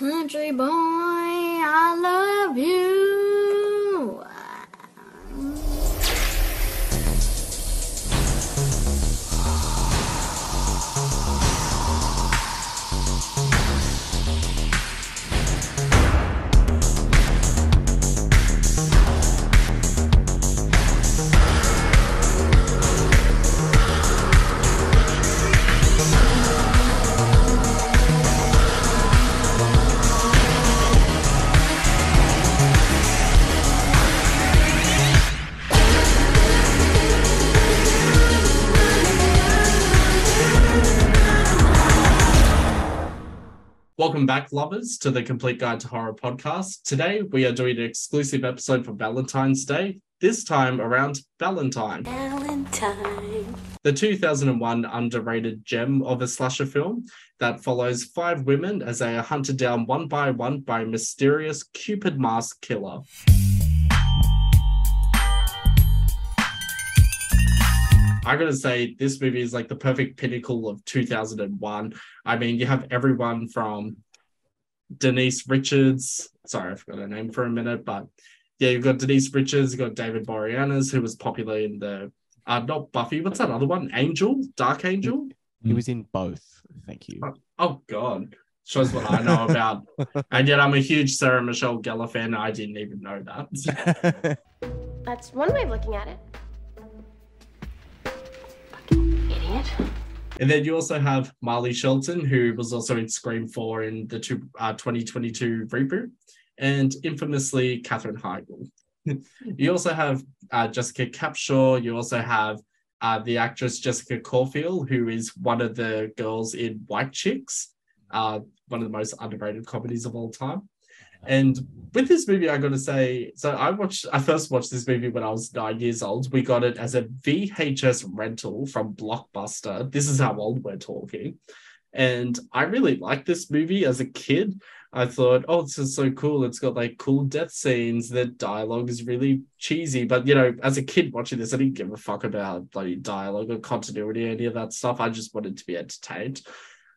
country boy, I love you. Welcome back, lovers, to the Complete Guide to Horror podcast. Today, we are doing an exclusive episode for Valentine's Day, this time around Valentine. Valentine. The 2001 underrated gem of a slasher film that follows five women as they are hunted down one by one by a mysterious Cupid mask killer. I gotta say, this movie is like the perfect pinnacle of 2001. I mean, you have everyone from Denise Richards. Sorry, I forgot her name for a minute, but yeah, you've got Denise Richards, you've got David Boreanaz, who was popular in the uh, not Buffy. What's that other one? Angel, Dark Angel. He was in both. Thank you. Oh God, shows what I know about. and yet, I'm a huge Sarah Michelle Gellar fan. I didn't even know that. That's one way of looking at it. Idiot. And then you also have Marley Shelton, who was also in Scream 4 in the two, uh, 2022 reboot, and infamously Katherine Heigl. you also have uh, Jessica Capshaw. You also have uh, the actress Jessica Caulfield, who is one of the girls in White Chicks, uh, one of the most underrated comedies of all time. And with this movie, I got to say, so I watched, I first watched this movie when I was nine years old. We got it as a VHS rental from Blockbuster. This is how old we're talking. And I really liked this movie as a kid. I thought, oh, this is so cool. It's got like cool death scenes. The dialogue is really cheesy. But, you know, as a kid watching this, I didn't give a fuck about bloody dialogue or continuity, or any of that stuff. I just wanted to be entertained.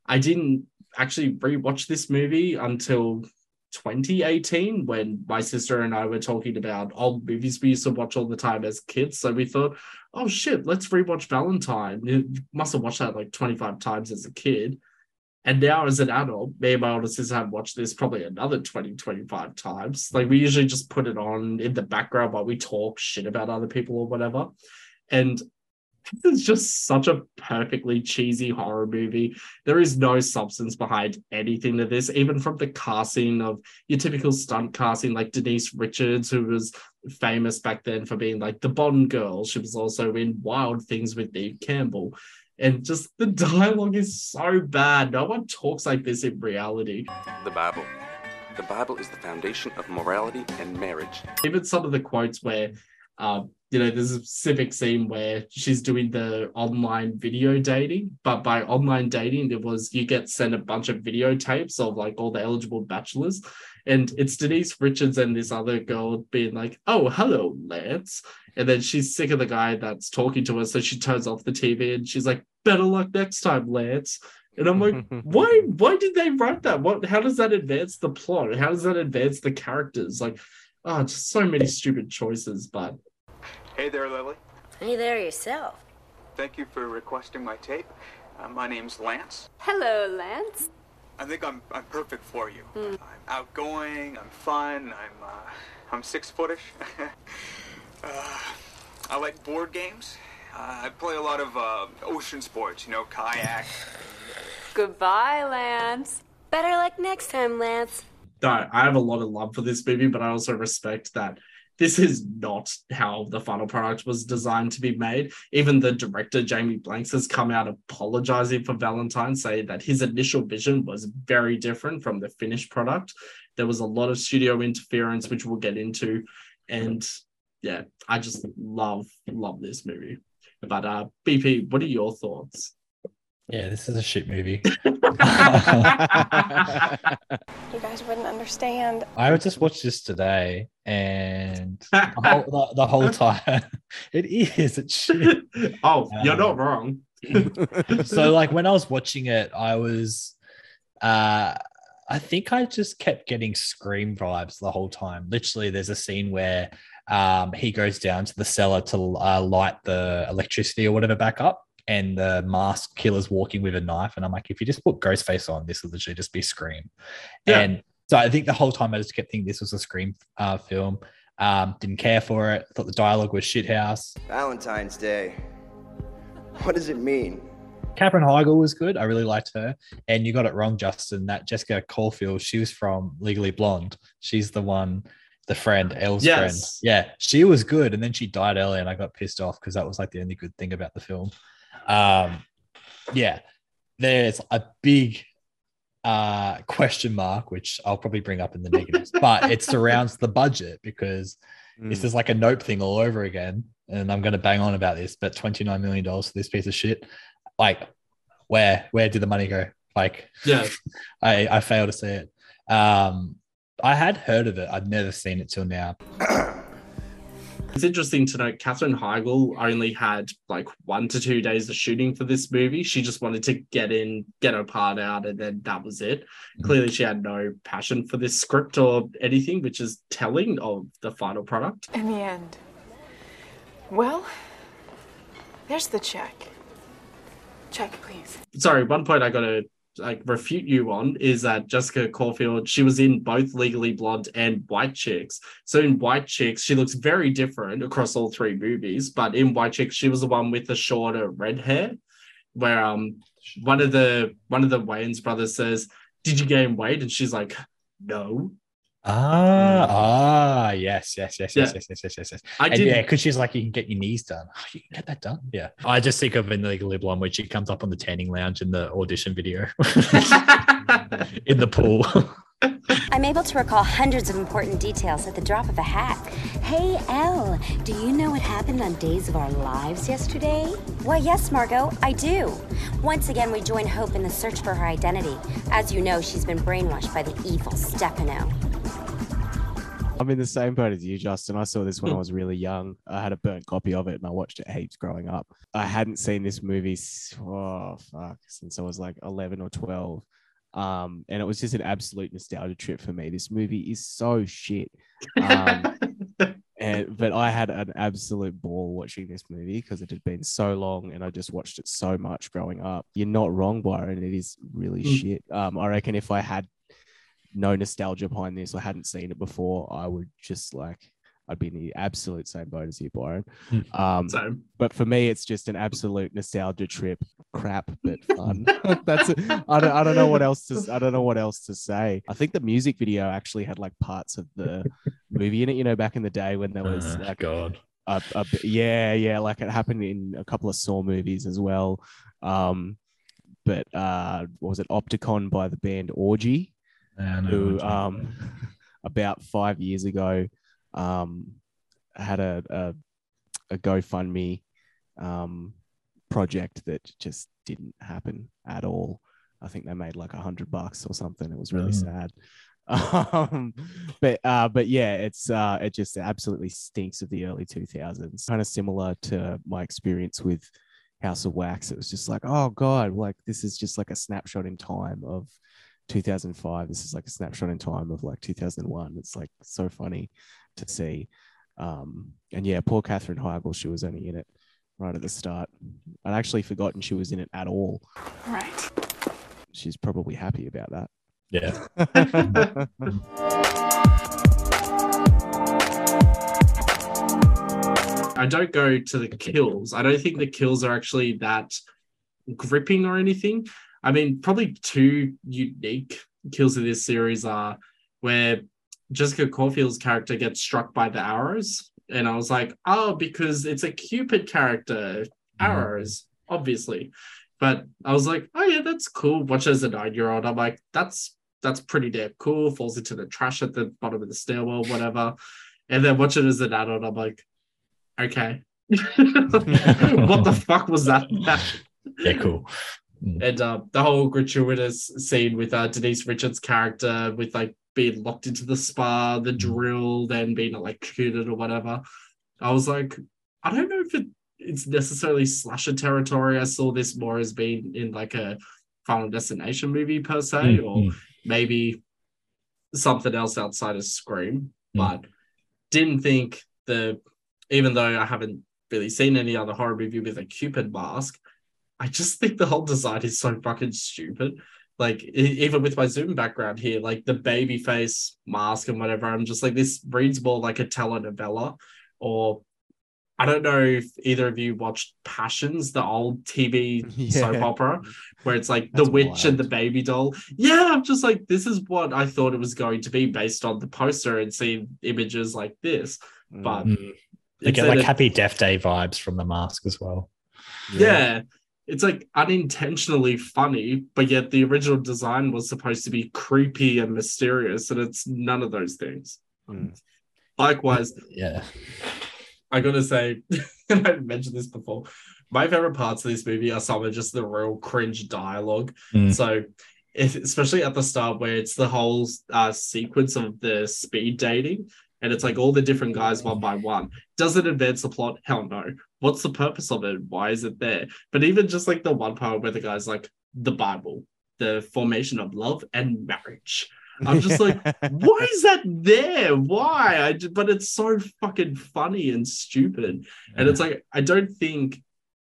I didn't actually rewatch this movie until 2018 when my sister and I were talking about old movies we used to watch all the time as kids. So we thought, oh shit, let's rewatch Valentine. You must have watched that like 25 times as a kid. And now as an adult, me and my older sister have watched this probably another 20, 25 times. Like we usually just put it on in the background while we talk shit about other people or whatever. And it's just such a perfectly cheesy horror movie. There is no substance behind anything to this, even from the casting of your typical stunt casting, like Denise Richards, who was famous back then for being like the Bond girl. She was also in Wild Things with Neve Campbell. And just the dialogue is so bad. No one talks like this in reality. The Bible. The Bible is the foundation of morality and marriage. Even some of the quotes where uh, you know, there's a specific scene where she's doing the online video dating, but by online dating, it was you get sent a bunch of videotapes of like all the eligible bachelors. And it's Denise Richards and this other girl being like, Oh, hello, Lance. And then she's sick of the guy that's talking to her. So she turns off the TV and she's like, Better luck next time, Lance. And I'm like, why why did they write that? What how does that advance the plot? How does that advance the characters? Like, oh, just so many stupid choices, but Hey there, Lily. Hey there yourself. Thank you for requesting my tape. Uh, my name's Lance. Hello, Lance. I think I'm I'm perfect for you. I'm outgoing. I'm fun. I'm uh, I'm six footish. uh, I like board games. Uh, I play a lot of uh, ocean sports. You know, kayak. Goodbye, Lance. Better luck next time, Lance. I have a lot of love for this movie, but I also respect that this is not how the final product was designed to be made. Even the director, Jamie Blanks, has come out apologizing for Valentine, saying that his initial vision was very different from the finished product. There was a lot of studio interference, which we'll get into. And yeah, I just love, love this movie. But uh BP, what are your thoughts? Yeah, this is a shit movie. You guys wouldn't understand. I just watched this today, and the whole, the, the whole time, it is it's shit. oh, you're Um, not wrong. so, like when I was watching it, I was, uh, I think I just kept getting scream vibes the whole time. Literally, there's a scene where um, he goes down to the cellar to uh, light the electricity or whatever back up, and the masked killer's walking with a knife. And I'm like, if you just put Ghostface on, this will literally just be Scream. Yeah. And so I think the whole time I just kept thinking this was a Scream uh, film. Um, didn't care for it. Thought the dialogue was shithouse. Valentine's Day. What does it mean? Katherine Heigl was good. I really liked her. And you got it wrong, Justin. That Jessica Caulfield, she was from Legally Blonde. She's the one, the friend, Elle's Yes. friend. Yeah, she was good. And then she died early, and I got pissed off because that was like the only good thing about the film. Um, yeah, there's a big uh question mark, which I'll probably bring up in the negatives, but it surrounds the budget because this is like a nope thing all over again. And I'm going to bang on about this, but $29 million for this piece of shit. Like, where where did the money go? Like, Yeah. I I fail to see it. Um, I had heard of it. I'd never seen it till now. It's interesting to note Katherine Heigl only had like one to two days of shooting for this movie. She just wanted to get in, get her part out, and then that was it. Mm-hmm. Clearly, she had no passion for this script or anything, which is telling of the final product. In the end. Well, there's the check. Check, please. Sorry, one point I gotta like refute you on is that Jessica Caulfield, she was in both Legally Blonde and White Chicks. So in White Chicks, she looks very different across all three movies. But in White Chicks, she was the one with the shorter red hair, where um one of the one of the Wayans brothers says, "Did you gain weight?" And she's like, "No." Ah, ah, yes, yes, yes, yes, Yeah. yes, yes, yes, yes, yes. I did. yeah, because she's like, you can get your knees done. Oh, you can get that done. Yeah. I just think of in Legally Blonde where she comes up on the tanning lounge in the audition video in the pool. I'm able to recall hundreds of important details at the drop of a hat. Hey, Elle, do you know what happened on Days of Our Lives yesterday? Why, yes, Margot, I do. Once again, we join Hope in the search for her identity. As you know, she's been brainwashed by the evil Stefano. I'm in the same boat as you, Justin. I saw this when I was really young. I had a burnt copy of it and I watched it heaps growing up. I hadn't seen this movie, oh, fuck, since I was like 11 or 12. Um, and it was just an absolute nostalgia trip for me. This movie is so shit. Um, and but I had an absolute ball watching this movie because it had been so long and I just watched it so much growing up. You're not wrong, Byron. It is really Mm. shit. Um, I reckon if I had no nostalgia behind this, I hadn't seen it before, I would just like I'd be in the absolute same boat as you, Byron. Um, So but for me, it's just an absolute nostalgia trip. Crap, but fun. That's it. I don't, I don't know what else to I don't know what else to say. I think the music video actually had like parts of the movie in it. You know, back in the day when there was Oh, like God. a, a b- yeah, yeah, like it happened in a couple of Saw movies as well. Um, but uh, what was it Opticon by the band Orgy? Yeah, who um, about five years ago um, had a, a a GoFundMe um, project that just didn't happen at all. I think they made like a hundred bucks or something. It was really Oh. sad. Um, but uh, but yeah, it's uh, it just absolutely stinks of the early two thousands. Kind of similar to my experience with House of Wax. It was just like, oh god, like this is just like a snapshot in time of 2005 this is like a snapshot in time of like 2001 it's like so funny to see um and yeah poor katherine heigl she was only in it right at the start i'd actually forgotten she was in it at all Right. she's probably happy about that Yeah. I don't go to the kills. I don't think the kills are actually that gripping or anything. I mean, probably two unique kills in this series are where Jessica Caulfield's character gets struck by the arrows. And I was like, oh, because it's a Cupid character, mm-hmm. arrows, obviously. But I was like, oh yeah, that's cool. Watch as a nine-year-old. I'm like, that's that's pretty damn cool. Falls into the trash at the bottom of the stairwell, whatever. And then watch it as an adult. I'm like, okay. what the fuck was that? yeah, cool. And uh, the whole gratuitous scene with uh, Denise Richards' character with like being locked into the spa, the drill, then being electrocuted or whatever. I was like, I don't know if it, it's necessarily slasher territory. I saw this more as being in like a Final Destination movie per se, Mm, or mm. maybe something else outside of Scream, Mm. but didn't think the even though I haven't really seen any other horror movie with a Cupid mask, I just think the whole design is so fucking stupid. Like even with my Zoom background here, like the baby face mask and whatever, I'm just like this reads more like a telenovela, or I don't know if either of you watched Passions, the old TV soap opera, where it's like That's the witch wild. and the baby doll. Yeah, I'm just like, this is what I thought it was going to be based on the poster and seeing images like this. But Mm. They get like of- Happy Death Day vibes from the mask as well. yeah. It's like unintentionally funny, but yet the original design was supposed to be creepy and mysterious, and it's none of those things. Mm. Likewise, Yeah. I gotta say, and I've mentioned this before, my favorite parts of this movie are some of just the real cringe dialogue. Mm. So, if, especially at the start, where it's the whole uh, sequence of the speed dating, and it's like all the different guys one by one. Does it advance the plot? Hell no. What's the purpose of it? Why is it there? But even just like the one part where the guy's like, the Bible, the formation of love and marriage. I'm just like, why is that there? Why? I ju- but it's so fucking funny and stupid. And it's like I don't think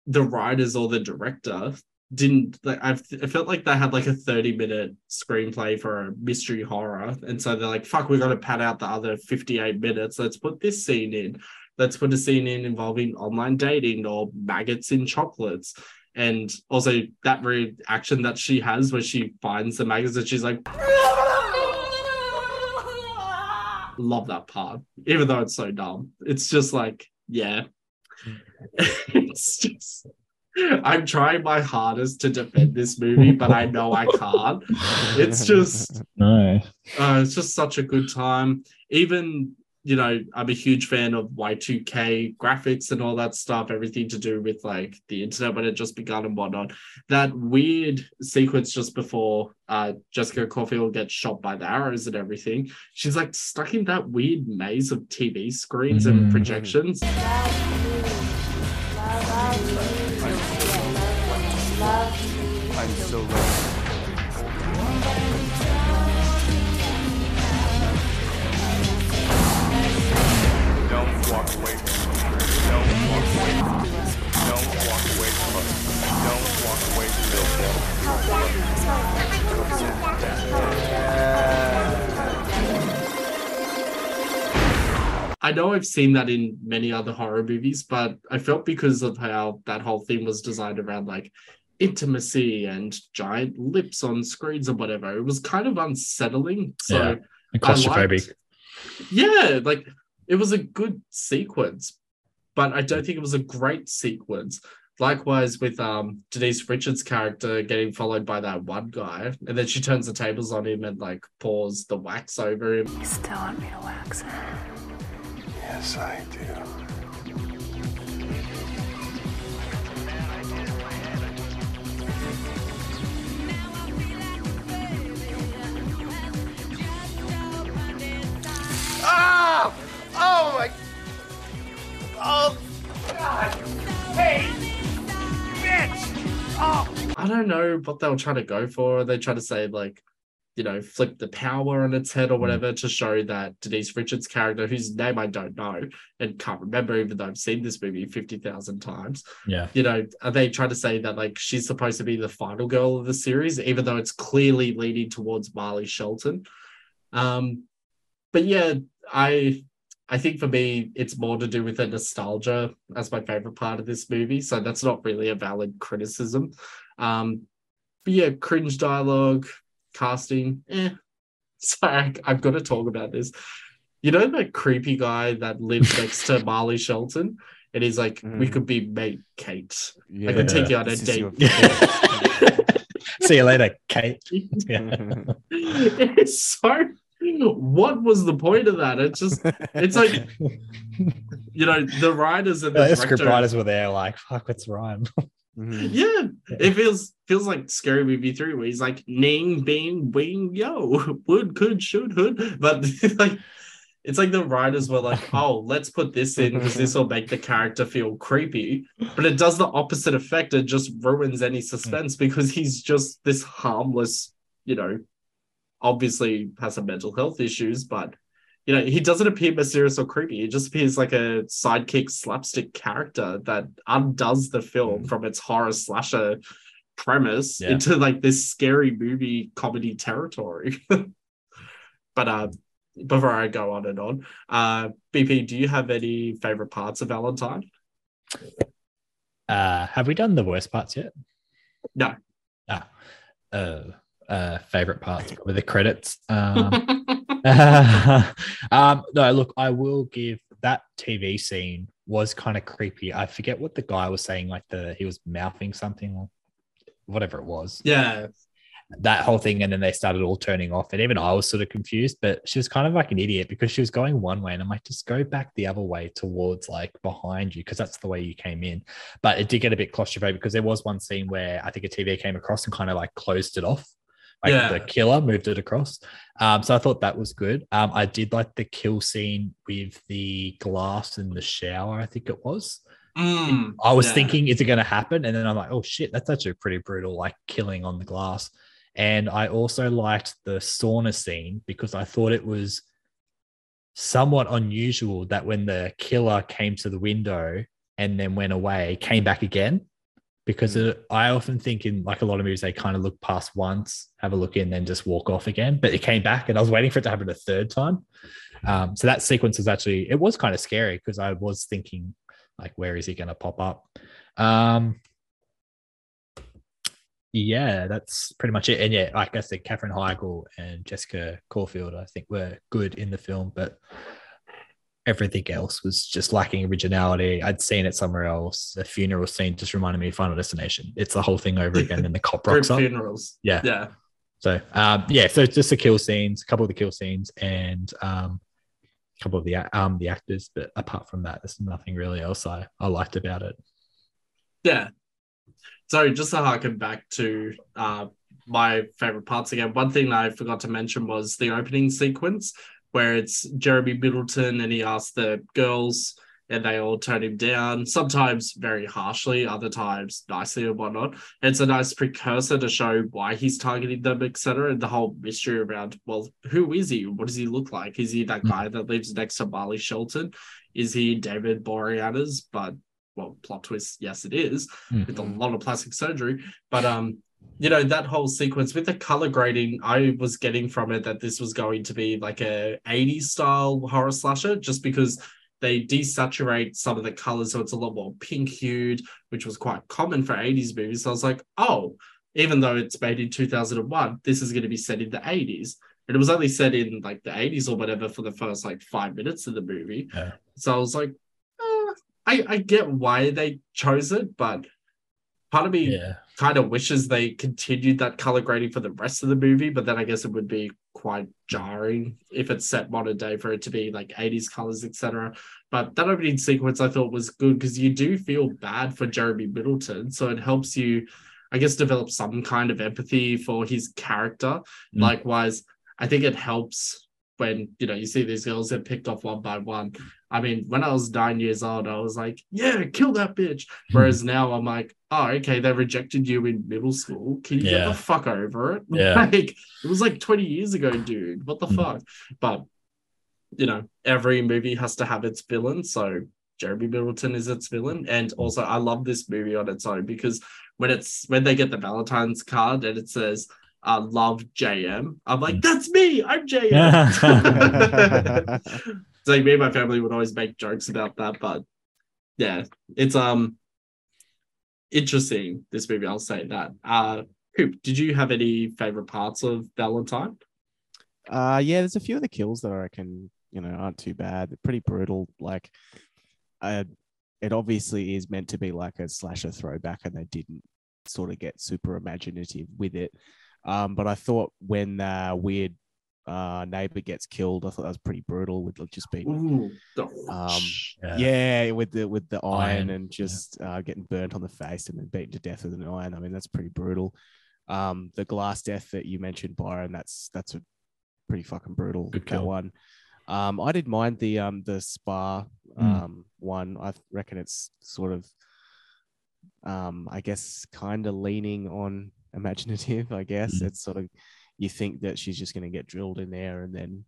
the writers or the director didn't like I've I felt like they had like a 30 minute screenplay for a mystery horror. And so they're like, fuck, we gotta pad out the other 58 minutes. Let's put this scene in. Let's put a scene in involving online dating or maggots in chocolates. And also that reaction that she has where she finds the maggots and she's like, love that part, even though it's so dumb. It's just like, yeah. it's just I'm trying my hardest to defend this movie, but I know I can't. It's just No. uh, it's just such a good time. Even you know, I'm a huge fan of Y2K graphics and all that stuff, everything to do with like the internet when it just begun and whatnot. That weird sequence just before uh, Jessica Caulfield gets shot by the arrows and everything. She's like stuck in that weird maze of TV screens and Mhm. projections. I'm so ready. Walk away from us. Don't walk away from us. Don't walk away from us. Don't walk away from us. I know I've seen that in many other horror movies, but I felt because of how that whole thing was designed around like intimacy and giant lips on screens or whatever, it was kind of unsettling. So Yeah. Claustrophobic. liked- yeah, like it was a good sequence, but I don't think it was a great sequence. Likewise with um Denise Richards' character getting followed by that one guy, and then she turns the tables on him and like pours the wax over him. You still want me to wax it? Yes, I do. Ah! Oh my! Oh God! Hey, bitch! Oh! I don't know what they were trying to go for. They try to say like, you know, flip the power on its head or whatever to show that Denise Richards' character, whose name I don't know and can't remember, even though I've seen this movie fifty thousand times. Yeah. You know, are they trying to say that like she's supposed to be the final girl of the series, even though it's clearly leading towards Marley Shelton? Um, but yeah, I I think for me, it's more to do with the nostalgia as my favorite part of this movie. So that's not really a valid criticism. Um, but yeah, cringe dialogue, casting, eh. Sorry, I, I've got to talk about this. You know that creepy guy that lives next to Marley Shelton? And he's like, we Mhm. could be mate Kate. I Yeah. could take you on a date. your- See you later, Kate. Yeah. it's so what was the point of that? It's just it's like you know, the writers and the the script writers were there, like, fuck, what's rhyme? Mhm. Yeah, it feels feels like scary movie three where he's like ning bing wing yo would could should hood, but like it's like the writers were like, oh, let's put this in because this will make the character feel creepy, but it does the opposite effect. It just ruins any suspense because he's just this harmless, you know, obviously has some mental health issues, but you know, he doesn't appear mysterious or creepy. He just appears like a sidekick slapstick character that undoes the film from its horror slasher premise Yeah. into like this scary movie comedy territory. but uh before I go on and on, uh BP, do you have any favorite parts of Valentine? Uh, have we done the worst parts yet? No. Ah, uh, uh, favorite parts with the credits. Um, um, no, look, I will give that TV scene was kind of creepy. I forget what the guy was saying, like the he was mouthing something or whatever it was. Yeah. That whole thing, and then they started all turning off, and even I was sort of confused. But she was kind of like an idiot because she was going one way, and I'm like, just go back the other way towards like behind you because that's the way you came in. But it did get a bit claustrophobic because there was one scene where I think a TV came across and kind of like closed it off. Like Yeah. the killer moved it across. Um, so I thought that was good. Um, I did like the kill scene with the glass in the shower, I think it was. Mm, I was yeah. thinking, is it going to happen? And then I'm like, oh shit, that's actually pretty brutal, like killing on the glass. And I also liked the sauna scene because I thought it was somewhat unusual that when the killer came to the window and then went away, came back again. Because it, I often think in like a lot of movies, they kind of look past once, have a look in, then just walk off again. But it came back, and I was waiting for it to happen a third time. Um, so that sequence was actually it was kind of scary because I was thinking like where is he going to pop up um yeah that's pretty much it and yeah like i said katherine heigl and jessica caulfield i think were good in the film but everything else was just lacking originality. I'd seen it somewhere else. A funeral scene just reminded me of final destination. It's the whole thing over again and the cop rocks up. funerals. yeah. Yeah. so um yeah so just the kill scenes a couple of the kill scenes and um a couple of the um the actors but apart from that there's nothing really else i i liked about it. Yeah. So just to harken back to uh, my favorite parts again, one thing I forgot to mention was the opening sequence where it's Jeremy Middleton and he asks the girls and they all turn him down, sometimes very harshly, other times nicely and whatnot. It's a nice precursor to show why he's targeting them, etc. And the whole mystery around, well, who is he? What does he look like? Is he that guy that lives next to Marley Shelton? Is he David Boreanaz? But well, plot twist, yes, it is with a lot of plastic surgery. But um, you know, that whole sequence with the color grading, I was getting from it that this was going to be like a 80s style horror slasher, just because they desaturate some of the colors, so it's a lot more pink hued, which was quite common for 80s movies. So I was like, oh, even though it's made in 2001, this is going to be set in the 80s. And it was only set in like the 80s or whatever for the first like five minutes of the movie. Yeah. So I was like, uh, I, I get why they chose it, but part of me yeah kind of wishes they continued that color grading for the rest of the movie, but then I guess it would be quite jarring if it's set modern day for it to be like 80s colors, etc. But that opening sequence I thought was good because you do feel bad for Jeremy Middleton, so it helps you, I guess, develop some kind of empathy for his character. Mm. Likewise, I think it helps when you know you see these girls get picked off one by one. I mean, when I was nine years old, I was like, "Yeah, kill that bitch." Whereas now I'm like, "Oh, okay, they rejected you in middle school. Can you get the fuck over it?" Yeah. Like it was like 20 years ago, dude. What the Mm. fuck? But you know, every movie has to have its villain. So Jeremy Middleton is its villain, and also I love this movie on its own because when it's when they get the Valentine's card and it says uh, "Love JM," I'm like, "That's me. I'm JM." so like, me and my family would always make jokes about that, but yeah, it's um interesting. This movie, I'll say that. Uh, Coop, did you have any favorite parts of Valentine? Uh, yeah, there's a few of the kills that I reckon you know aren't too bad. They're pretty brutal. Like, uh, it obviously is meant to be like a slasher throwback, and they didn't sort of get super imaginative with it. Um, but I thought when uh, weird uh neighbor gets killed, I thought that was pretty brutal. With just being um Yeah. yeah. with the with the iron, Iron, and just uh, getting burnt on the face and then beaten to death with an iron. I mean, that's pretty brutal. Um, the glass death that you mentioned, Byron, that's that's a pretty fucking brutal Good that kill. one. Um, I did mind the um the spa Mm. um one. I reckon it's sort of um I guess kind of leaning on imaginative. I guess Mm. it's sort of you think that she's just going to get drilled in there, and then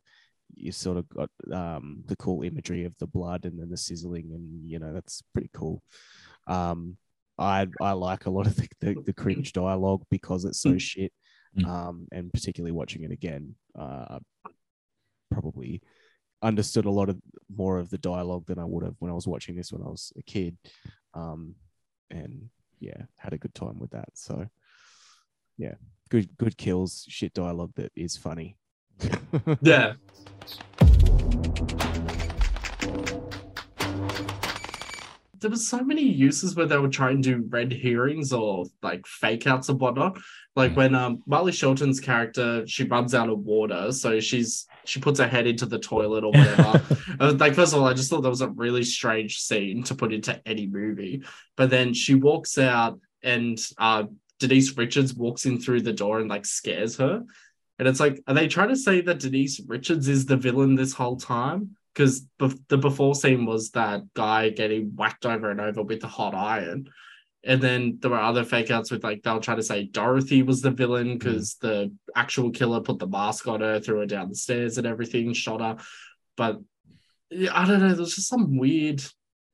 you sort of got um, the cool imagery of the blood and then the sizzling, and you know that's pretty cool. Um, I I like a lot of the, the, the cringe dialogue because it's so shit, um, and particularly watching it again, uh, probably understood a lot of more of the dialogue than I would have when I was watching this when I was a kid, um, and yeah, had a good time with that. So yeah, good good kills, shit dialogue that is funny. Yeah. There was so many uses where they were trying to do red hearings or like fake outs and whatnot. Like when um Marley Shelton's character, she runs out of water, so she's she puts her head into the toilet or whatever. Uh, like first of all, I just thought that was a really strange scene to put into any movie. But then she walks out and uh Denise Richards walks in through the door and like scares her. And it's like, are they trying to say that Denise Richards is the villain this whole time? Because the before scene was that guy getting whacked over and over with the hot iron. And then there were other fake outs with like, they'll try to say Dorothy was the villain mm. because the actual killer put the mask on her, threw her down the stairs and everything, shot her. But yeah, I don't know, there's just some weird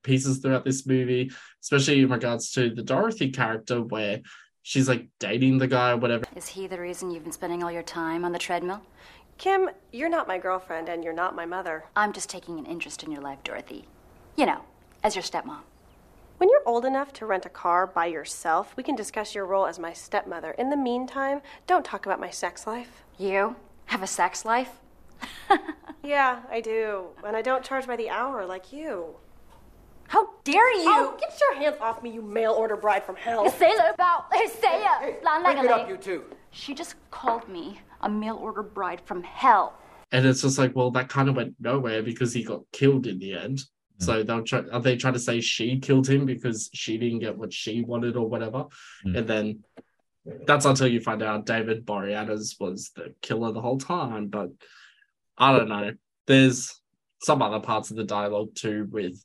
pieces throughout this movie, especially in regards to the Dorothy character where she's like dating the guy or whatever. Is he the reason you've been spending all your time on the treadmill? Kim, you're not my girlfriend and you're not my mother. I'm just taking an interest in your life, Dorothy. You know, as your stepmom. When you're old enough to rent a car by yourself, we can discuss your role as my stepmother. In the meantime, don't talk about my sex life. You have a sex life? Yeah, I do. And I don't charge by the hour like you. How dare you? Oh, get your hands off me, you mail order bride from hell. Sailor about Sailor. break it up, you two. She just called me a mail order bride from hell. And it's just like, well, that kind of went nowhere because he got killed in the end. Hmm. So they'll try. Are they trying to say she killed him because she didn't get what she wanted or whatever? Hmm. And then that's until you find out David Boreanaz was the killer the whole time. But I don't know. There's some other parts of the dialogue too with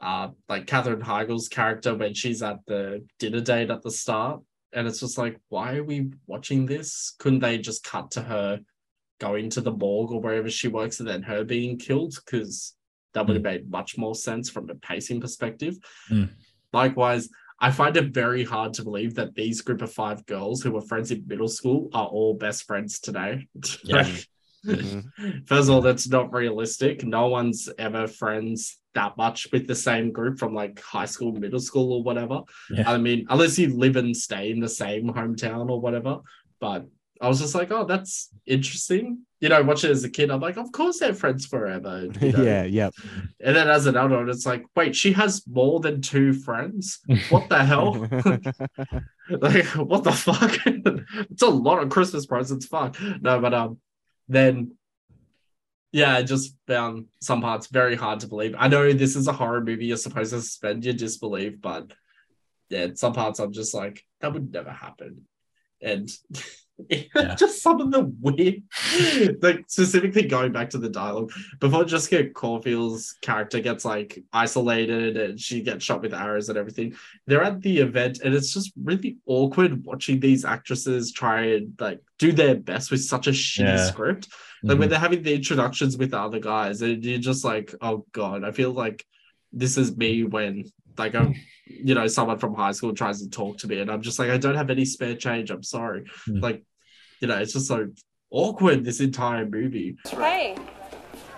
uh like Katherine Heigl's character when she's at the dinner date at the start. And it's just like, why are we watching this? Couldn't they just cut to her going to the morgue or wherever she works and then her being killed? Because that would have made much more sense from a pacing perspective. Mm. Likewise, I find it very hard to believe that these group of five girls who were friends in middle school are all best friends today. Yeah. Like, First of all, that's not realistic. No one's ever friends that much with the same group from like high school, middle school, or whatever. Yeah. I mean, unless you live and stay in the same hometown or whatever. But I was just like, oh, that's interesting. You know, watching as a kid, I'm like, of course they're friends forever. you know? yeah, yep. And then as an adult, it's like, wait, she has more than two friends? What the hell? like, what the fuck? it's a lot of Christmas presents. Fuck. No, but um, then yeah, I just found some parts very hard to believe. I know this is a horror movie, you're supposed to suspend your disbelief, but yeah, some parts I'm just like, that would never happen. And just some of the weird, like specifically going back to the dialogue before Jessica Caulfield's character gets like isolated and she gets shot with arrows and everything. They're at the event, and it's just really awkward watching these actresses try and like do their best with such a shitty Yeah. script. Like when Mhm. they're having the introductions with the other guys, and you're just like, oh god, I feel like this is me when like I'm, you know, someone from high school tries to talk to me, and I'm just like, I don't have any spare change. I'm sorry. Mm. Like, you know, it's just so awkward this entire movie. Hey,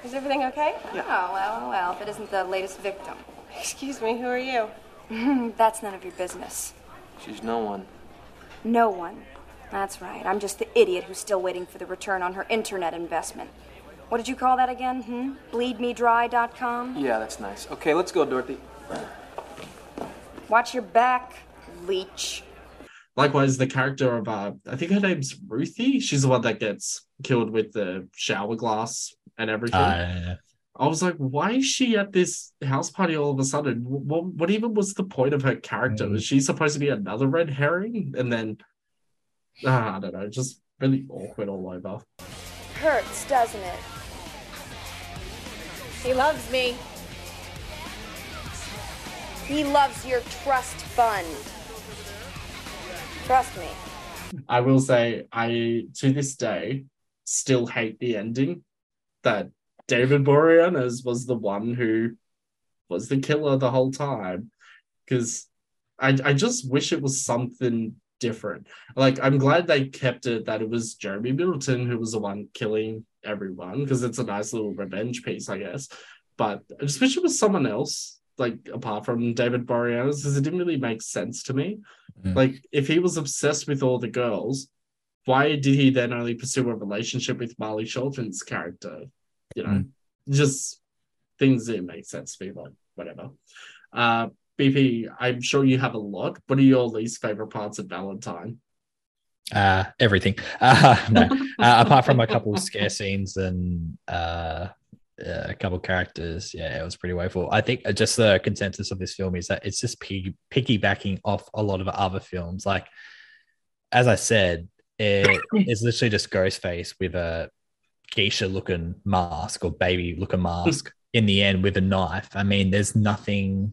is everything okay? Oh, well, well, well, if it isn't the latest victim. Excuse me, who are you? That's none of your business. She's no one. No one. That's right. I'm just the idiot who's still waiting for the return on her internet investment. What did you call that again? Hmm? Bleedmedry.com? Yeah, that's nice. Okay, let's go, Dorothy. Watch your back, leech. Likewise, the character of uh, I think her name's Ruthie. She's the one that gets killed with the shower glass and everything. Yeah, yeah. I was like, why is she at this house party all of a sudden? What, what even was the point of her character? Mm. Was she supposed to be another red herring? And then, ah, I don't know, just really awkward all over. Hurts, doesn't it? He loves me. He loves your trust fund. Trust me. I will say I to this day still hate the ending that David Boreanaz was the one who was the killer the whole time. Because I I just wish it was something different. Like I'm glad they kept it that it was Jeremy Middleton who was the one killing everyone because it's a nice little revenge piece, I guess. But I just wish it was someone else, like apart from David Boreanaz, because it didn't really make sense to me. Mm. Like if he was obsessed with all the girls, why did he then only pursue a relationship with Marley Shelton's character? You know, just things didn't make sense to me, but whatever. Uh BP, I'm sure you have a lot. What are your least favorite parts of Valentine? Uh, everything. Uh, no, uh, apart from a couple of scare scenes and uh, uh, a couple of characters, yeah, it was pretty woeful. I think just the consensus of this film is that it's just pig- piggybacking off a lot of other films. Like, as I said, it is literally just Ghostface with a geisha looking mask or baby looking mask in the end with a knife. I mean, there's nothing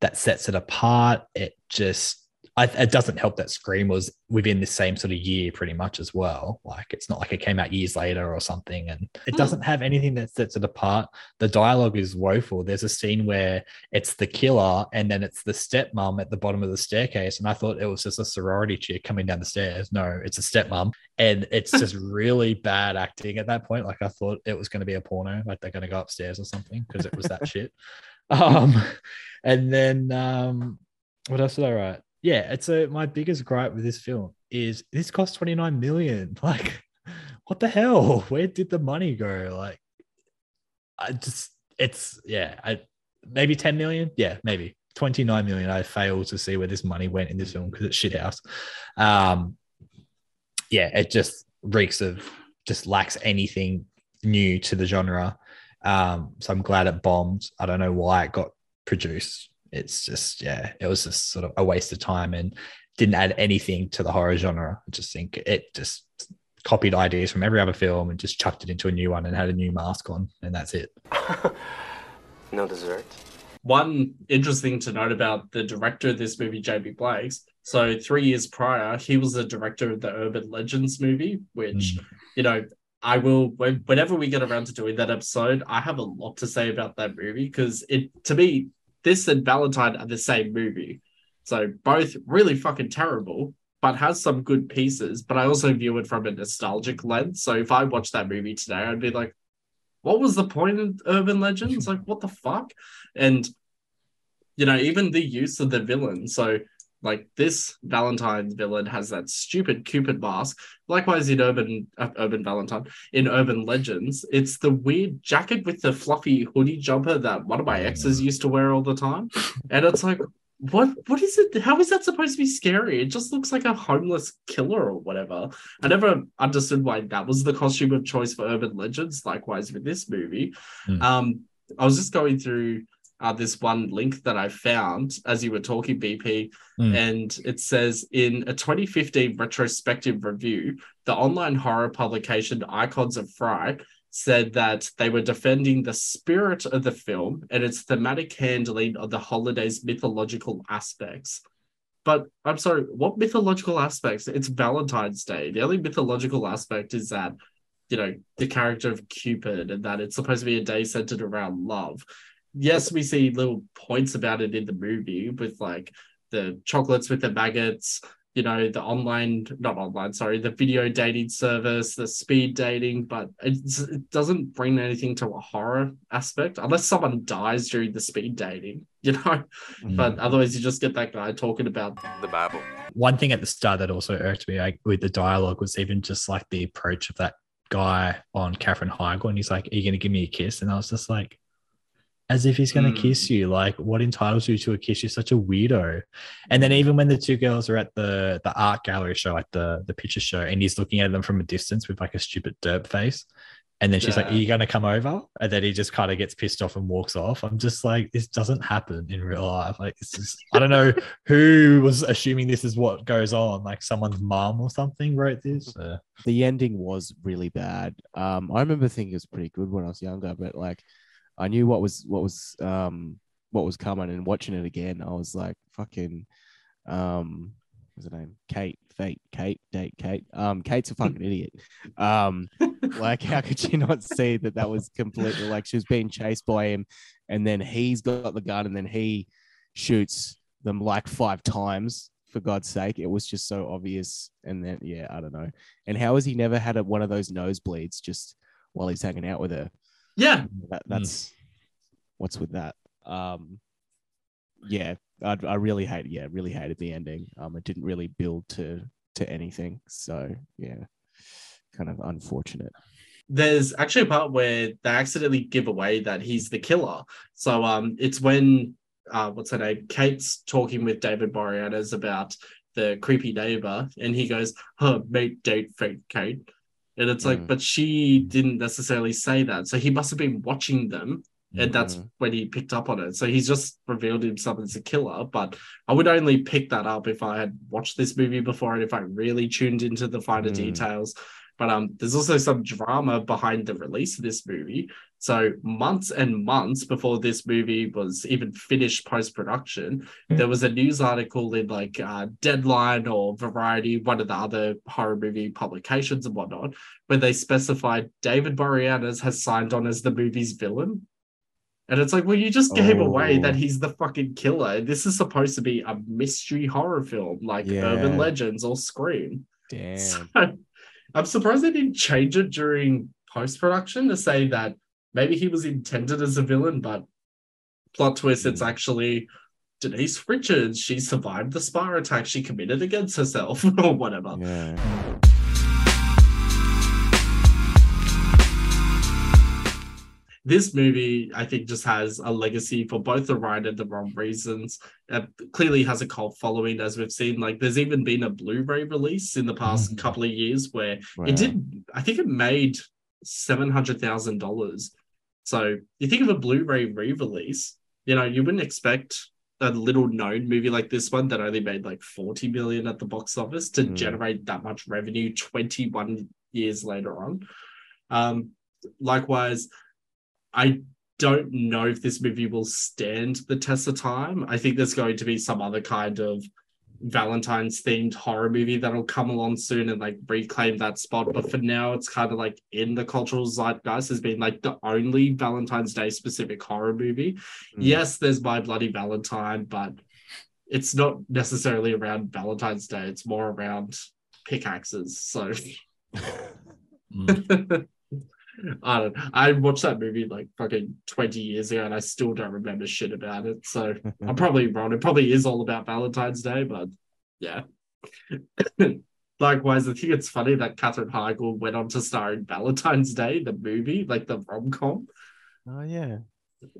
that sets it apart. It just I, it doesn't help that Scream was within the same sort of year, pretty much as well. Like it's not like it came out years later or something, and it doesn't have anything that sets it apart. The dialogue is woeful. There's a scene where it's the killer, and then it's the stepmom at the bottom of the staircase, and I thought it was just a sorority chick coming down the stairs. No, it's a stepmom, and it's just really bad acting at that point. Like I thought it was going to be a porno, like they're going to go upstairs or something because it was that shit. Um, and then um, what else did I write? Yeah, it's a my biggest gripe with this film is this cost 29 million. Like, what the hell? Where did the money go? Like, I just it's yeah, I maybe 10 million. Yeah, maybe 29 million. I fail to see where this money went in this film because it's shit house. Um, yeah, it just reeks of just lacks anything new to the genre. Um, so I'm glad it bombed. I don't know why it got produced. It's just, yeah, it was just sort of a waste of time and didn't add anything to the horror genre. I just think it just copied ideas from every other film and just chucked it into a new one and had a new mask on, and that's it. No dessert? One interesting to note about the director of this movie, Jamie Blanks. So three years prior, he was the director of the Urban Legends movie, which, mm. you know, I will whenever we get around to doing that episode, I have a lot to say about that movie because it to me, this and Valentine are the same movie. So both really fucking terrible, but has some good pieces. But I also view it from a nostalgic lens. So if I watch that movie today, I'd be like, what was the point of Urban Legends? Like, what the fuck? And you know, even the use of the villain. So like this Valentine's villain has that stupid Cupid mask. Likewise in Urban uh, Urban Valentine in Urban Legends, it's the weird jacket with the fluffy hoodie jumper that one of my exes used to wear all the time, and it's like. What what is it? How is that supposed to be scary? It just looks like a homeless killer or whatever. I never understood why that was the costume of choice for Urban Legends. Likewise with this movie, Hmm. um, I was just going through uh, this one link that I found as you were talking, BP, Mm. and it says in a 2015 retrospective review, the online horror publication Icons of Fright said that they were defending the spirit of the film and its thematic handling of the holiday's mythological aspects. But I'm sorry, what mythological aspects? It's Valentine's Day. The only mythological aspect is that, you know, the character of Cupid and that it's supposed to be a day centered around love. Yes, we see little points about it in the movie with like the chocolates with the maggots, you know, the online, not online, sorry, the video dating service, the speed dating, but it's, it doesn't bring anything to a horror aspect unless someone dies during the speed dating, you know. Mm-hmm. But otherwise, you just get that guy talking about the Bible. One thing at the start that also irked me like, with the dialogue was even just like the approach of that guy on Katherine Heigl, and he's like, "Are you going to give me a kiss?" And I was just like, as if he's going to Mm. kiss you. Like, what entitles you to a kiss? You're such a weirdo. And then even when the two girls are at the the art gallery show, like the the picture show, and he's looking at them from a distance with like a stupid derp face. And then she's like, Are you going to come over? And then he just kind of gets pissed off and walks off. I'm just like, This doesn't happen in real life. Like, it's just, I don't know who was assuming this is what goes on. Like, someone's mom or something wrote this. Uh, the ending was really bad. Um, I remember thinking it was pretty good when I was younger, but like, I knew what was what was um what was coming, and watching it again, I was like, fucking, um, what's her name? Kate, Fate, Kate, date, Kate. Um, Kate's a fucking idiot. Um, like how could she not see that that was completely like she was being chased by him, and then he's got the gun, and then he shoots them like five times. For God's sake, it was just so obvious. And then, yeah, I don't know. And how has he never had a, one of those nosebleeds just while he's hanging out with her? Yeah, that, that's what's with that. Um, yeah, I, I really hate. Yeah, really hated the ending. Um, it didn't really build to to anything. So yeah, kind of unfortunate. there's actually a part where they accidentally give away that he's the killer. So um, it's when uh, what's her name? Kate's talking with David Boreanaz about the creepy neighbor, and he goes, "Huh, mate, date, fake Kate," and it's like, but she didn't necessarily say that, so he must have been watching them. And that's when he picked up on it. So he's just revealed himself as a killer. But I would only pick that up if I had watched this movie before and if I really tuned into the finer Mm. details. But um, there's also some drama behind the release of this movie. So months and months before this movie was even finished post production, there was a news article in like uh, Deadline or Variety, one of the other horror movie publications and whatnot, where they specified David Boreanaz has signed on as the movie's villain. And it's like, well, you just gave away Oh. that he's the fucking killer. This is supposed to be a mystery horror film like Urban Legends or Scream. Damn. So, I'm surprised they didn't change it during post production to say that maybe he was intended as a villain, but plot twist, it's hmm. actually Denise Richards. She survived the spire attack she committed against herself or whatever. Yeah. This movie, I think, just has a legacy for both the right and the wrong reasons. It clearly has a cult following, as we've seen. Like, there's even been a Blu-ray release in the past couple of years where Wow. it did. I think it made seven hundred thousand dollars. So you think of a Blu-ray re-release, you know, you wouldn't expect a little known movie like this one that only made like 40 million at the box office to Mm. generate that much revenue 21 years later on. Um, likewise, I don't know if this movie will stand the test of time. I think there's going to be some other kind of Valentine's themed horror movie that'll come along soon and like reclaim that spot. But for now, it's kind of like in the cultural zeitgeist has been like the only Valentine's Day specific horror movie. Hmm. Yes, there's My Bloody Valentine, but it's not necessarily around Valentine's Day. It's more around pickaxes. So hmm. I don't I watched that movie like fucking 20 years ago and I still don't remember shit about it. So I'm probably wrong. It probably is all about Valentine's Day, but yeah. Likewise, I think it's funny that Katherine Heigl went on to star in Valentine's Day, the movie, like the rom com. Oh yeah.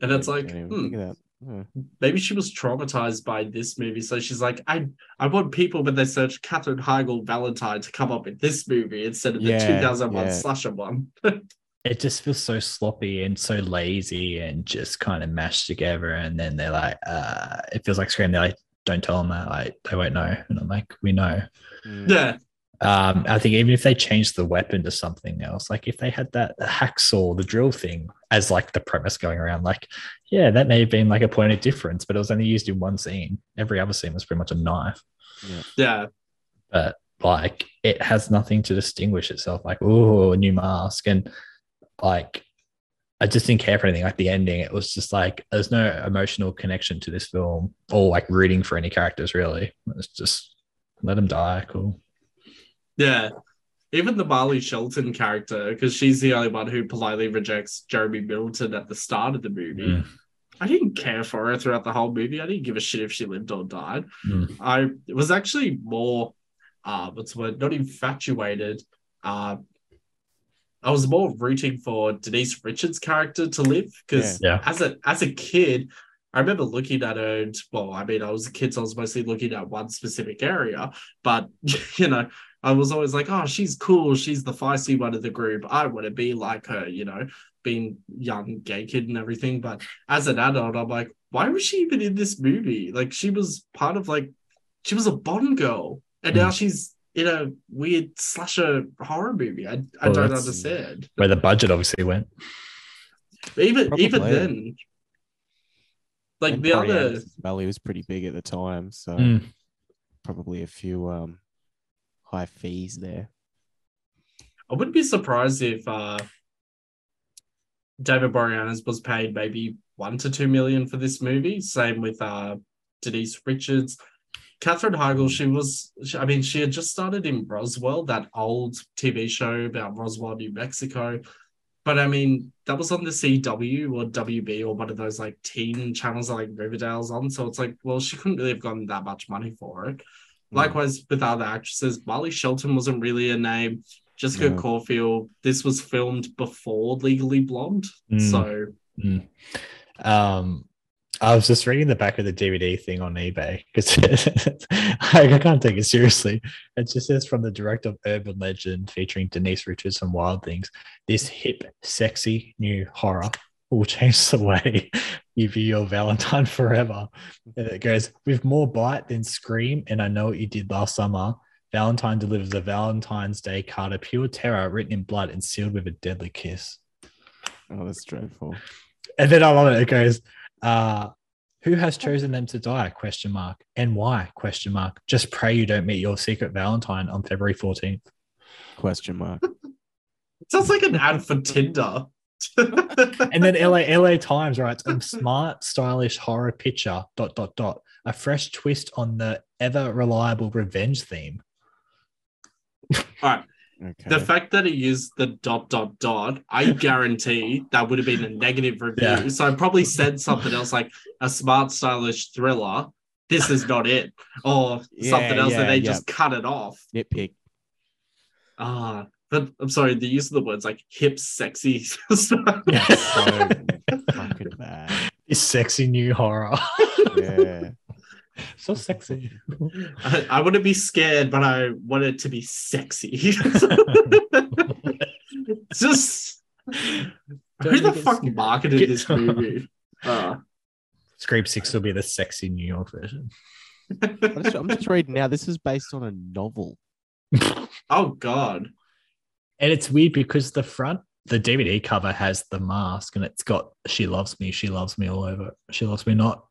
And it's like, hmm. Yeah. maybe she was traumatized by this movie. So she's like, I I want people when they search Katherine Heigl Valentine to come up with this movie instead of the 2001 yeah. slasher one. it just feels so sloppy and so lazy and just kind of mashed together. And then they're like, uh, it feels like Scream. They're like, don't tell them that. Like, they won't know. And I'm like, we know. Yeah. Um, I think even if they changed the weapon to something else, like if they had that hacksaw, the drill thing, as like the premise going around, like, yeah, that may have been like a point of difference, but it was only used in one scene. Every other scene was pretty much a knife. Yeah. But like it has nothing to distinguish itself. Like, oh, a new mask. And like I just didn't care for anything. Like the ending, it was just like there's no emotional connection to this film or like rooting for any characters really. It's just let them die. Cool. Yeah. Even the Marley Shelton character, because she's the only one who politely rejects Jeremy Middleton at the start of the movie. Mm. I didn't care for her throughout the whole movie. I didn't give a shit if she lived or died. Mm. I was actually more, uh, what's the word? Not infatuated. Uh, I was more rooting for Denise Richards' character to live because Yeah. As a as a kid, I remember looking at her and well, I mean, I was a kid, so I was mostly looking at one specific area, but you know, I was always like, oh, she's cool, she's the feisty one of the group. I want to be like her, you know, being young gay kid and everything. But as an adult, I'm like, why was she even in this movie? Like, she was part of like, she was a Bond girl, and now mm. she's in a weird slasher horror movie. I, I Well, don't understand. Where the budget obviously went. Even even Probably. then, like And the other Boreanaz Valley was pretty big at the time, so Mm. probably a few um high fees there. I wouldn't be surprised if uh, David Boreanaz was paid maybe one to two million for this movie. Same with uh, Denise Richards. Katherine Heigl, she was, she- I mean, she had just started in Roswell, that old TV show about Roswell, New Mexico. But I mean, that was on the CW or WB or one of those like teen channels that like Riverdale's on. So it's like, well, she couldn't really have gotten that much money for it. Likewise with other actresses, Marley Shelton wasn't really a name. Jessica No. Caulfield, this was filmed before Legally Blonde. Mm. So Mm. Um, I was just reading the back of the DVD thing on eBay because I can't take it seriously. It just says from the director of Urban Legend featuring Denise Richards and Wild Things, this hip, sexy new horror will change the way you view your Valentine forever. And it goes, with more bite than Scream, and I know what you did last summer. Valentine delivers a Valentine's Day card of pure terror written in blood and sealed with a deadly kiss. Oh, that's dreadful. And then I love it. It goes, uh, who has chosen them to die? Question mark. And why? Question mark. Just pray you don't meet your secret Valentine on February 14th. Question mark. sounds like an ad for Tinder. and then LA LA Times writes a smart, stylish horror picture, dot dot dot. A fresh twist on the ever reliable revenge theme. All right. Okay. The fact that he used the dot dot dot, I guarantee that would have been a negative review. Yeah. So I probably said something else like a smart, stylish thriller. This is not it, or Yeah, something else, yeah, and they yeah. just cut it off. Nitpick. Ah, but I'm sorry, the use of the words like hip, sexy. So fucking bad. This sexy new horror. Yeah. So sexy. I, I want to be scared, but I want it to be sexy. It's just who the fuck marketed this movie? Uh, Scream 6 will be the sexy New York version. I'm just, I'm just reading now. This is based on a novel. oh god. And it's weird because the front, the DVD cover has the mask and it's got She Loves Me, She Loves Me all over. She Loves Me Not.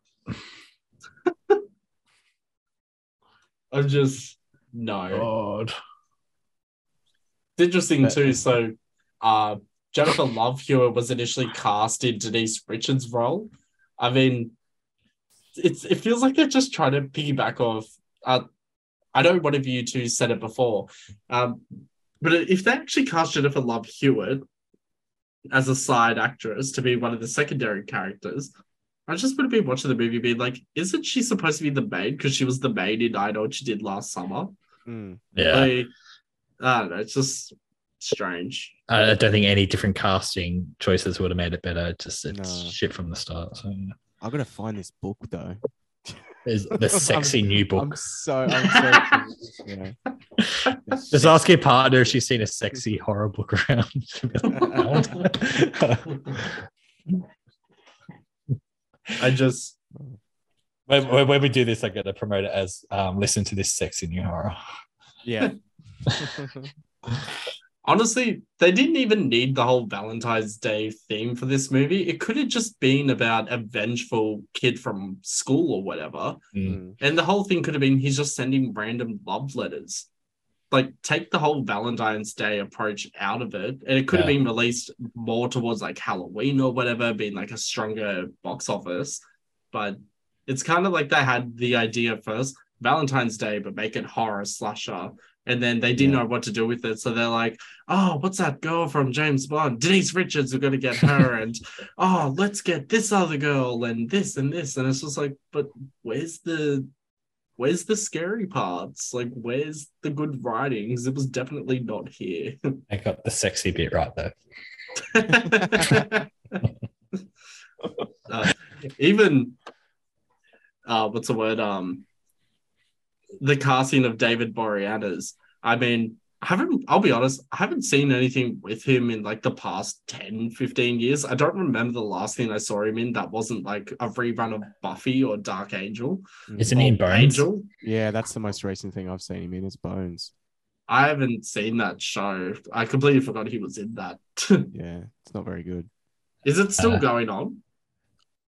I'm just no. God. It's interesting too. So, uh, Jennifer Love Hewitt was initially cast in Denise Richards' role. I mean, it's it feels like they're just trying to piggyback off. Uh, I know one of you two said it before, um, but if they actually cast Jennifer Love Hewitt as a side actress to be one of the secondary characters, I just would have been watching the movie being like, isn't she supposed to be the maid because she was the maid in I Know What You Did Last Summer? Mm. Yeah. Like, I don't know. It's just strange. I I don't think any different casting choices would have made it better. Just it's No. shit from the start. So yeah. I gotta find this book though. There's the sexy I'm- new book. I'm so I'm so yeah. Just ask your partner if she's seen a sexy horror book around. She'll be like, I just when, when, when we do this, I got to promote it as um, listen to this sexy new horror. Yeah. honestly, they didn't even need the whole Valentine's Day theme for this movie. It could have just been about a vengeful kid from school or whatever. Mm. And the whole thing could have been he's just sending random love letters. Like, take the whole Valentine's Day approach out of it. And it could have been released more towards like Halloween or whatever, being like a stronger box office. But it's kind of like they had the idea first Valentine's Day, but make it horror slasher. And then they didn't Yeah. know what to do with it. So they're like, oh, what's that girl from James Bond? Denise Richards, we're going to get her. and oh, let's get this other girl and this and this. And it's just like, but where's the. Where's the scary parts? Like, where's the good writings? It was definitely not here. I got the sexy bit right though. uh, even uh what's the word um the casting of david boreanaz i mean i haven't i'll be honest i haven't seen anything with him in like the past 10 15 years i don't remember the last thing i saw him in that wasn't like a rerun of buffy or dark angel Isn't he in Bones? angel Yeah, that's the most recent thing I've seen him in is Bones. i haven't seen that show i completely forgot he was in that Yeah, it's not very good. is it still Uh, going on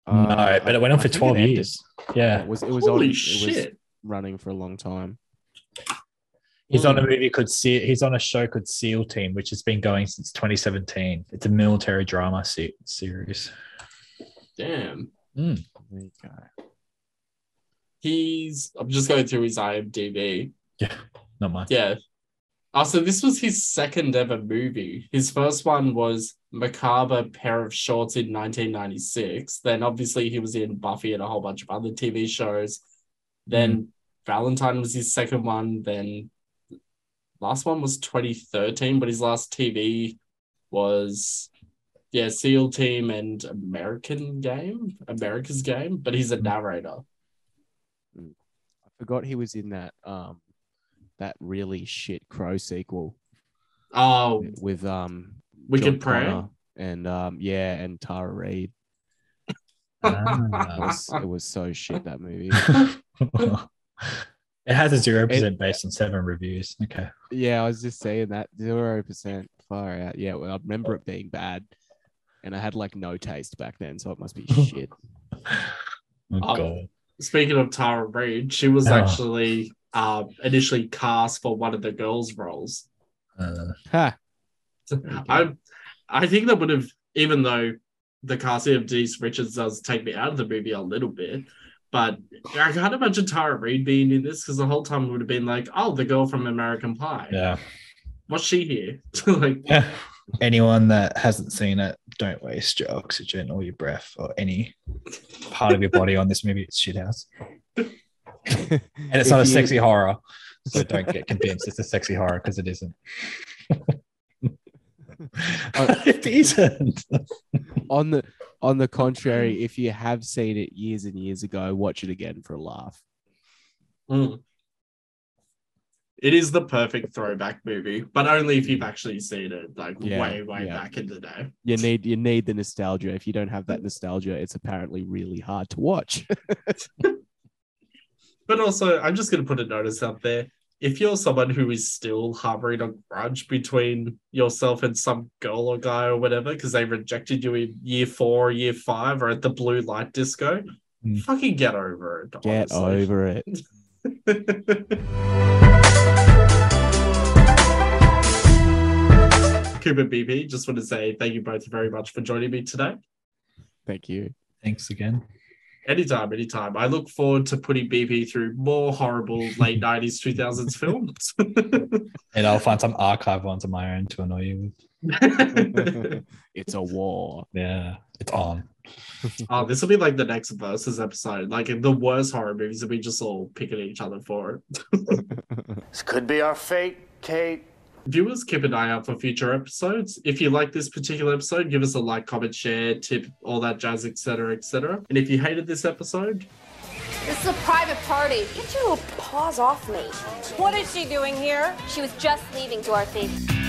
no, but it went on I for think 12 ended. years. Yeah. It was it was holy on, shit It was, running for a long time. He's on a mm. movie called Se- he's on a show called SEAL Team, which has been going since 2017. It's a military drama se- series. Damn. Mm. There you go. He's. I'm just going through his IMDb. Yeah, not much. Yeah. Oh, so this was his second ever movie. His first one was Macabre Pair of Shorts in 1996. Then obviously he was in Buffy and a whole bunch of other TV shows. Then mm. Valentine was his second one. Then last one was 2013, but his last TV was yeah, SEAL Team and American Game, America's Game. But he's a narrator. I forgot he was in that um that really shit Crow sequel Oh, with um Wicked John Prey? And um yeah and Tara Reid. It Ah. was, it was so shit that movie. it has a zero percent based on seven reviews. Okay. Yeah, I was just saying that zero percent far out. Yeah, well, I remember it being bad, and I had like no taste back then, so it must be shit. Oh, Oh, God. Speaking of Tara Reid, she was Oh. actually uh, initially cast for one of the girls' roles. Uh, Ha! I I think that would have, even though the casting of Denise Richards does take me out of the movie a little bit, but I can't imagine Tara Reid being in this because the whole time it would have been like, oh, the girl from American Pie. yeah. What's she here? like, Yeah. Anyone that hasn't seen it, don't waste your oxygen or your breath or any part of your body on this movie. It's shit house. And it's If not a you- sexy horror. So don't get convinced it's a sexy horror because it isn't. it isn't. on the on the contrary, if you have seen it years and years ago, watch it again for a laugh. mm. It is the perfect throwback movie, but only if you've actually seen it, like Yeah, way, way yeah. back in the day. You need you need the nostalgia. If you don't have that nostalgia, it's apparently really hard to watch. But also, I'm just going to put a notice out there. If you're someone who is still harboring a grudge between yourself and some girl or guy or whatever, because they rejected you in year four, or year five, or at the blue light disco, Mm. fucking get over it. Get honestly. over it. Cooper BP, just want to say thank you both very much for joining me today. Thank you. Thanks again. Anytime, anytime. I look forward to putting BP through more horrible late 90s, 2000s films. And I'll find some archive ones of my own to annoy you with. it's a war. Yeah, it's on. Oh, this will be like the next versus episode. Like the worst horror movies will be just all picking each other for it. This could be our fate, Kate. Viewers, keep an eye out for future episodes. If you like this particular episode, give us a like, comment, share, tip, all that jazz, etc., etc. And if you hated this episode, This is a private party. Get your paws off me. What is she doing here? She was just leaving Dorothy.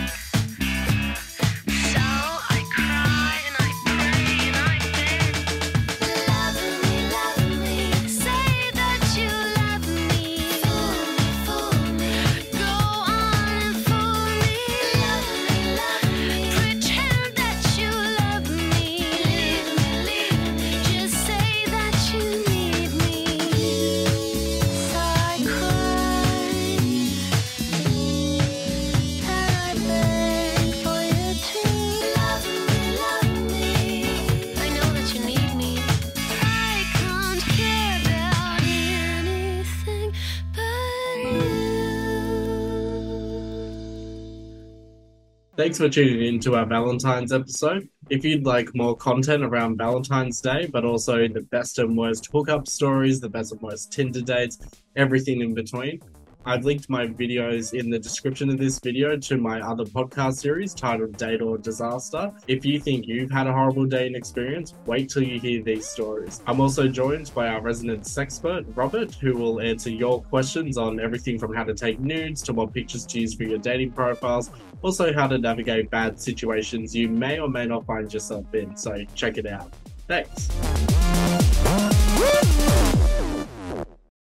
Thanks for tuning in to our Valentine's episode. If you'd like more content around Valentine's Day, but also the best and worst hookup stories, the best and worst Tinder dates, everything in between, I've linked my videos in the description of this video to my other podcast series titled Date or Disaster. If you think you've had a horrible dating experience, wait till you hear these stories. I'm also joined by our resident sexpert, Robert, who will answer your questions on everything from how to take nudes to what pictures to use for your dating profiles, also how to navigate bad situations you may or may not find yourself in. So check it out. Thanks.